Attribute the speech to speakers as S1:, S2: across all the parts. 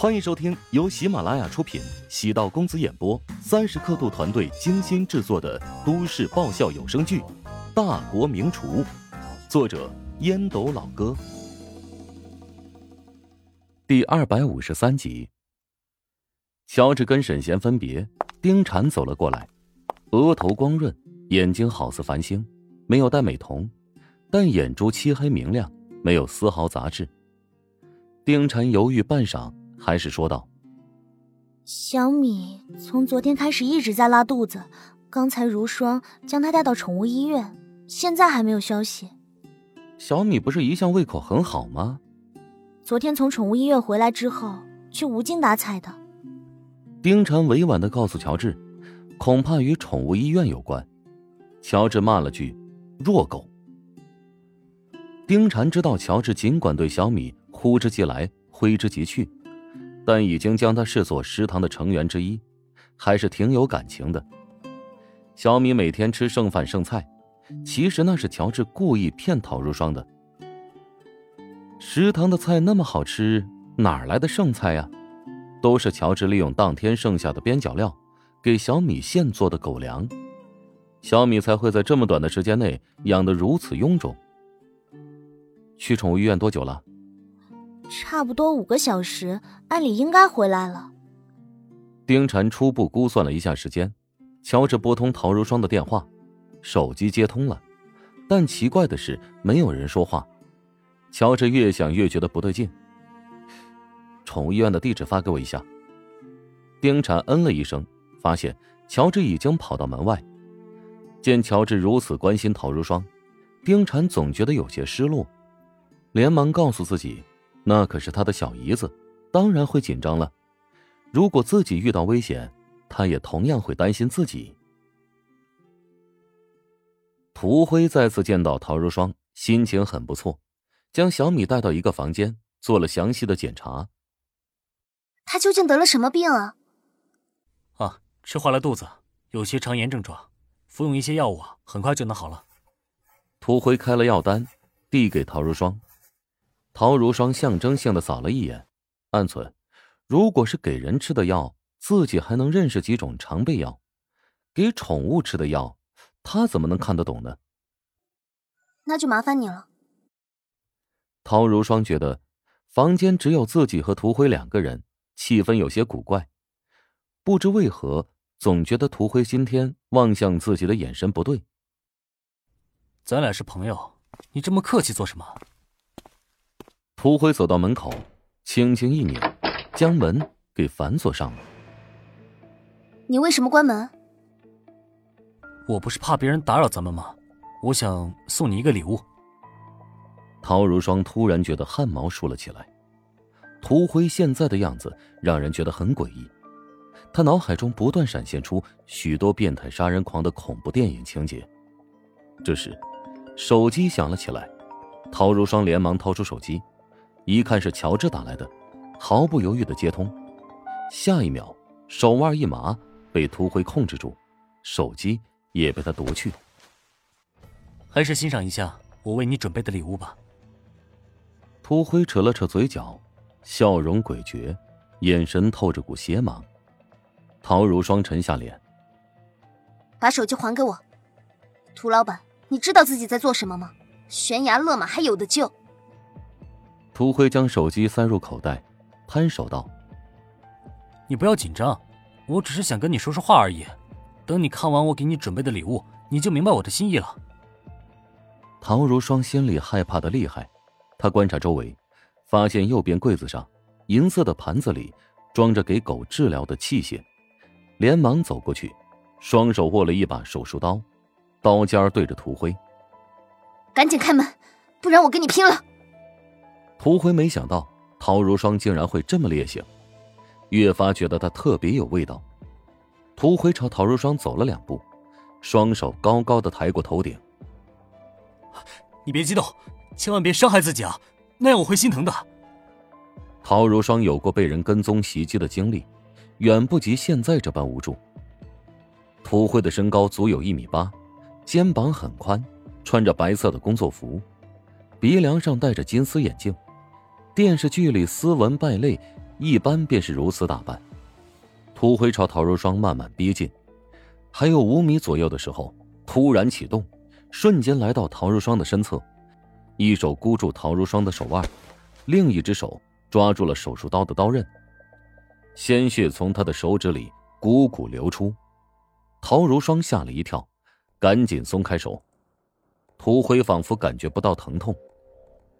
S1: 欢迎收听由喜马拉雅出品、喜道公子演播、三十刻度团队精心制作的都市爆笑有声剧《大国名厨》，作者烟斗老哥，第二百五十三集。乔治跟沈贤分别，丁婵走了过来，额头光润，眼睛好似繁星，没有戴美瞳，但眼珠漆黑明亮，没有丝毫杂质。丁婵犹豫半晌。还是说道：“
S2: 小米从昨天开始一直在拉肚子，刚才如霜将他带到宠物医院，现在还没有消息。
S1: 小米不是一向胃口很好吗？
S2: 昨天从宠物医院回来之后，却无精打采的。”
S1: 丁婵委婉的告诉乔治：“恐怕与宠物医院有关。”乔治骂了句：“弱狗。”丁婵知道乔治尽管对小米呼之即来，挥之即去。但已经将他视作食堂的成员之一，还是挺有感情的。小米每天吃剩饭剩菜，其实那是乔治故意骗陶如霜的。食堂的菜那么好吃，哪来的剩菜呀？都是乔治利用当天剩下的边角料，给小米现做的狗粮，小米才会在这么短的时间内养得如此臃肿。去宠物医院多久了？
S2: 差不多五个小时，按理应该回来了。
S1: 丁婵初步估算了一下时间，乔治拨通陶如霜的电话，手机接通了，但奇怪的是没有人说话。乔治越想越觉得不对劲。宠物医院的地址发给我一下。丁婵嗯了一声，发现乔治已经跑到门外。见乔治如此关心陶如霜，丁婵总觉得有些失落，连忙告诉自己。那可是他的小姨子，当然会紧张了。如果自己遇到危险，他也同样会担心自己。涂辉再次见到陶如霜，心情很不错，将小米带到一个房间，做了详细的检查。
S2: 他究竟得了什么病啊？
S3: 啊，吃坏了肚子，有些肠炎症状，服用一些药物，很快就能好了。
S1: 涂辉开了药单，递给陶如霜。陶如霜象征性的扫了一眼，暗存：如果是给人吃的药，自己还能认识几种常备药；给宠物吃的药，他怎么能看得懂呢？
S2: 那就麻烦你了。
S1: 陶如霜觉得房间只有自己和涂辉两个人，气氛有些古怪。不知为何，总觉得涂辉今天望向自己的眼神不对。
S3: 咱俩是朋友，你这么客气做什么？
S1: 涂辉走到门口，轻轻一拧，将门给反锁上了。
S2: 你为什么关门？
S3: 我不是怕别人打扰咱们吗？我想送你一个礼物。
S1: 陶如霜突然觉得汗毛竖了起来。涂辉现在的样子让人觉得很诡异，他脑海中不断闪现出许多变态杀人狂的恐怖电影情节。这时，手机响了起来，陶如霜连忙掏出手机。一看是乔治打来的，毫不犹豫的接通，下一秒手腕一麻，被涂辉控制住，手机也被他夺去。
S3: 还是欣赏一下我为你准备的礼物吧。
S1: 涂辉扯了扯嘴角，笑容诡谲，眼神透着股邪芒。陶如霜沉下脸，
S2: 把手机还给我，涂老板，你知道自己在做什么吗？悬崖勒马还有的救。
S1: 涂辉将手机塞入口袋，摊手道：“
S3: 你不要紧张，我只是想跟你说说话而已。等你看完我给你准备的礼物，你就明白我的心意了。”
S1: 唐如霜心里害怕的厉害，她观察周围，发现右边柜子上银色的盘子里装着给狗治疗的器械，连忙走过去，双手握了一把手术刀，刀尖对着涂辉：“
S2: 赶紧开门，不然我跟你拼了！”
S1: 涂辉没想到陶如霜竟然会这么烈性，越发觉得她特别有味道。涂辉朝陶如霜走了两步，双手高高的抬过头顶。
S3: 你别激动，千万别伤害自己啊，那样我会心疼的。
S1: 陶如霜有过被人跟踪袭击的经历，远不及现在这般无助。涂辉的身高足有一米八，肩膀很宽，穿着白色的工作服，鼻梁上戴着金丝眼镜。电视剧里斯文败类，一般便是如此打扮。涂辉朝陶如霜慢慢逼近，还有五米左右的时候，突然启动，瞬间来到陶如霜的身侧，一手箍住陶如霜的手腕，另一只手抓住了手术刀的刀刃，鲜血从他的手指里汩汩流出。陶如霜吓了一跳，赶紧松开手。涂辉仿佛感觉不到疼痛，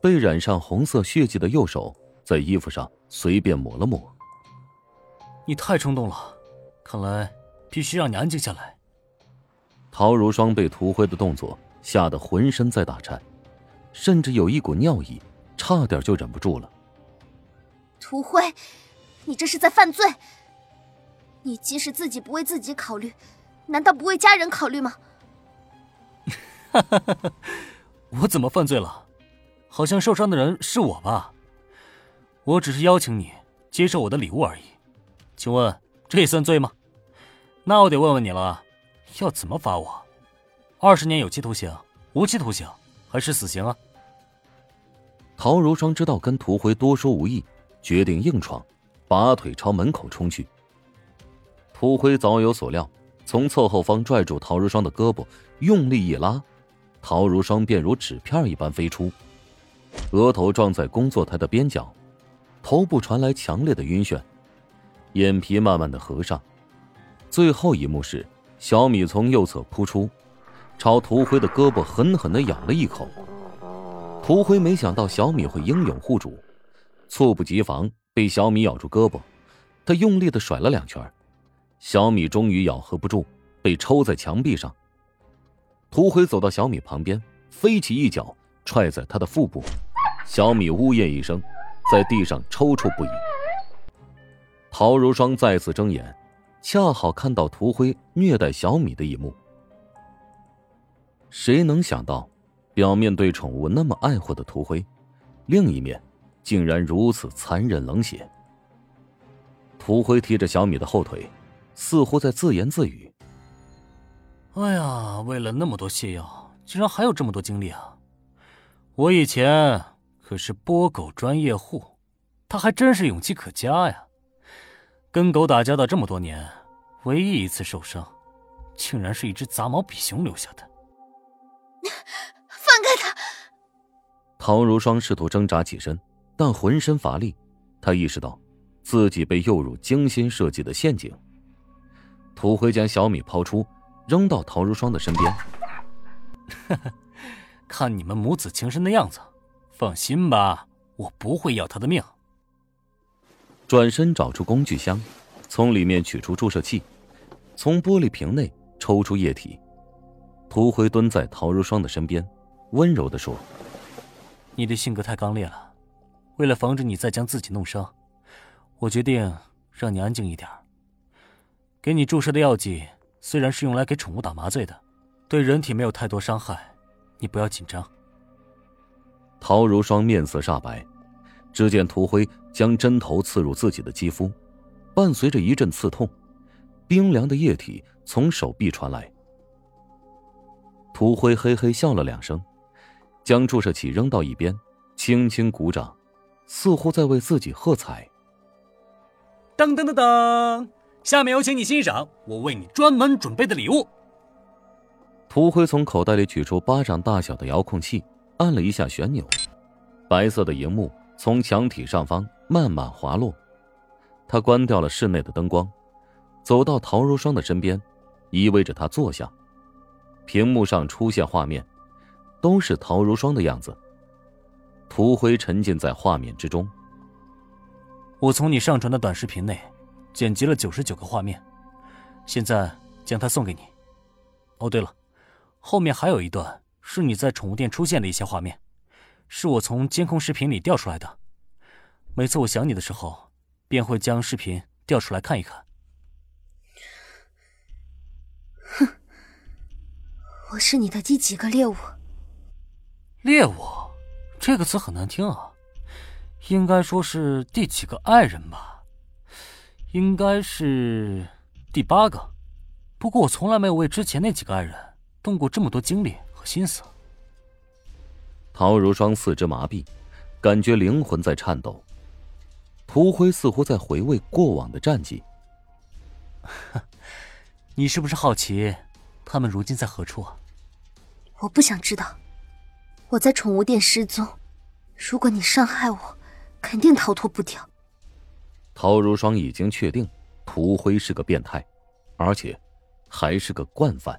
S1: 被染上红色血迹的右手在衣服上随便抹了抹。
S3: 你太冲动了，看来必须让你安静下来。
S1: 陶如霜被涂灰的动作吓得浑身在打颤，甚至有一股尿意，差点就忍不住了。
S2: 涂灰，你这是在犯罪！你即使自己不为自己考虑。难道不为家人考虑吗？
S3: 哈哈哈我怎么犯罪了？好像受伤的人是我吧？我只是邀请你接受我的礼物而已，请问这也算罪吗？那我得问问你了，要怎么罚我？二十年有期徒刑、无期徒刑还是死刑啊？
S1: 陶如霜知道跟涂辉多说无益，决定硬闯，拔腿朝门口冲去。涂辉早有所料。从侧后方拽住陶如霜的胳膊，用力一拉，陶如霜便如纸片一般飞出，额头撞在工作台的边角，头部传来强烈的晕眩，眼皮慢慢的合上。最后一幕是小米从右侧扑出，朝涂辉的胳膊狠狠的咬了一口。涂辉没想到小米会英勇护主，猝不及防被小米咬住胳膊，他用力的甩了两圈。小米终于咬合不住，被抽在墙壁上。涂辉走到小米旁边，飞起一脚踹在他的腹部，小米呜咽一声，在地上抽搐不已。陶如霜再次睁眼，恰好看到涂辉虐待小米的一幕。谁能想到，表面对宠物那么爱护的涂辉，另一面竟然如此残忍冷血。涂辉提着小米的后腿。似乎在自言自语：“
S3: 哎呀，喂了那么多泻药，竟然还有这么多精力啊！我以前可是波狗专业户，他还真是勇气可嘉呀！跟狗打交道这么多年，唯一一次受伤，竟然是一只杂毛比熊留下的。
S2: 放开他！”
S1: 陶如霜试图挣扎起身，但浑身乏力。他意识到，自己被诱入精心设计的陷阱。土灰将小米抛出，扔到陶如霜的身边。
S3: 看你们母子情深的样子，放心吧，我不会要他的命。
S1: 转身找出工具箱，从里面取出注射器，从玻璃瓶内抽出液体。涂辉蹲在陶如霜的身边，温柔的说：“
S3: 你的性格太刚烈了，为了防止你再将自己弄伤，我决定让你安静一点。”给你注射的药剂虽然是用来给宠物打麻醉的，对人体没有太多伤害，你不要紧张。
S1: 陶如霜面色煞白，只见涂辉将针头刺入自己的肌肤，伴随着一阵刺痛，冰凉的液体从手臂传来。涂辉嘿嘿笑了两声，将注射器扔到一边，轻轻鼓掌，似乎在为自己喝彩。
S3: 噔噔噔噔。下面有请你欣赏我为你专门准备的礼物。
S1: 涂辉从口袋里取出巴掌大小的遥控器，按了一下旋钮，白色的荧幕从墙体上方慢慢滑落。他关掉了室内的灯光，走到陶如霜的身边，依偎着她坐下。屏幕上出现画面，都是陶如霜的样子。涂辉沉浸在画面之中。
S3: 我从你上传的短视频内。剪辑了九十九个画面，现在将它送给你。哦，对了，后面还有一段是你在宠物店出现的一些画面，是我从监控视频里调出来的。每次我想你的时候，便会将视频调出来看一看。
S2: 哼，我是你的第几个猎物？
S3: 猎物，这个词很难听啊，应该说是第几个爱人吧。应该是第八个，不过我从来没有为之前那几个爱人动过这么多精力和心思。
S1: 陶如霜四肢麻痹，感觉灵魂在颤抖。涂辉似乎在回味过往的战绩。
S3: 你是不是好奇，他们如今在何处啊？
S2: 我不想知道。我在宠物店失踪，如果你伤害我，肯定逃脱不掉。
S1: 陶如霜已经确定，涂辉是个变态，而且还是个惯犯。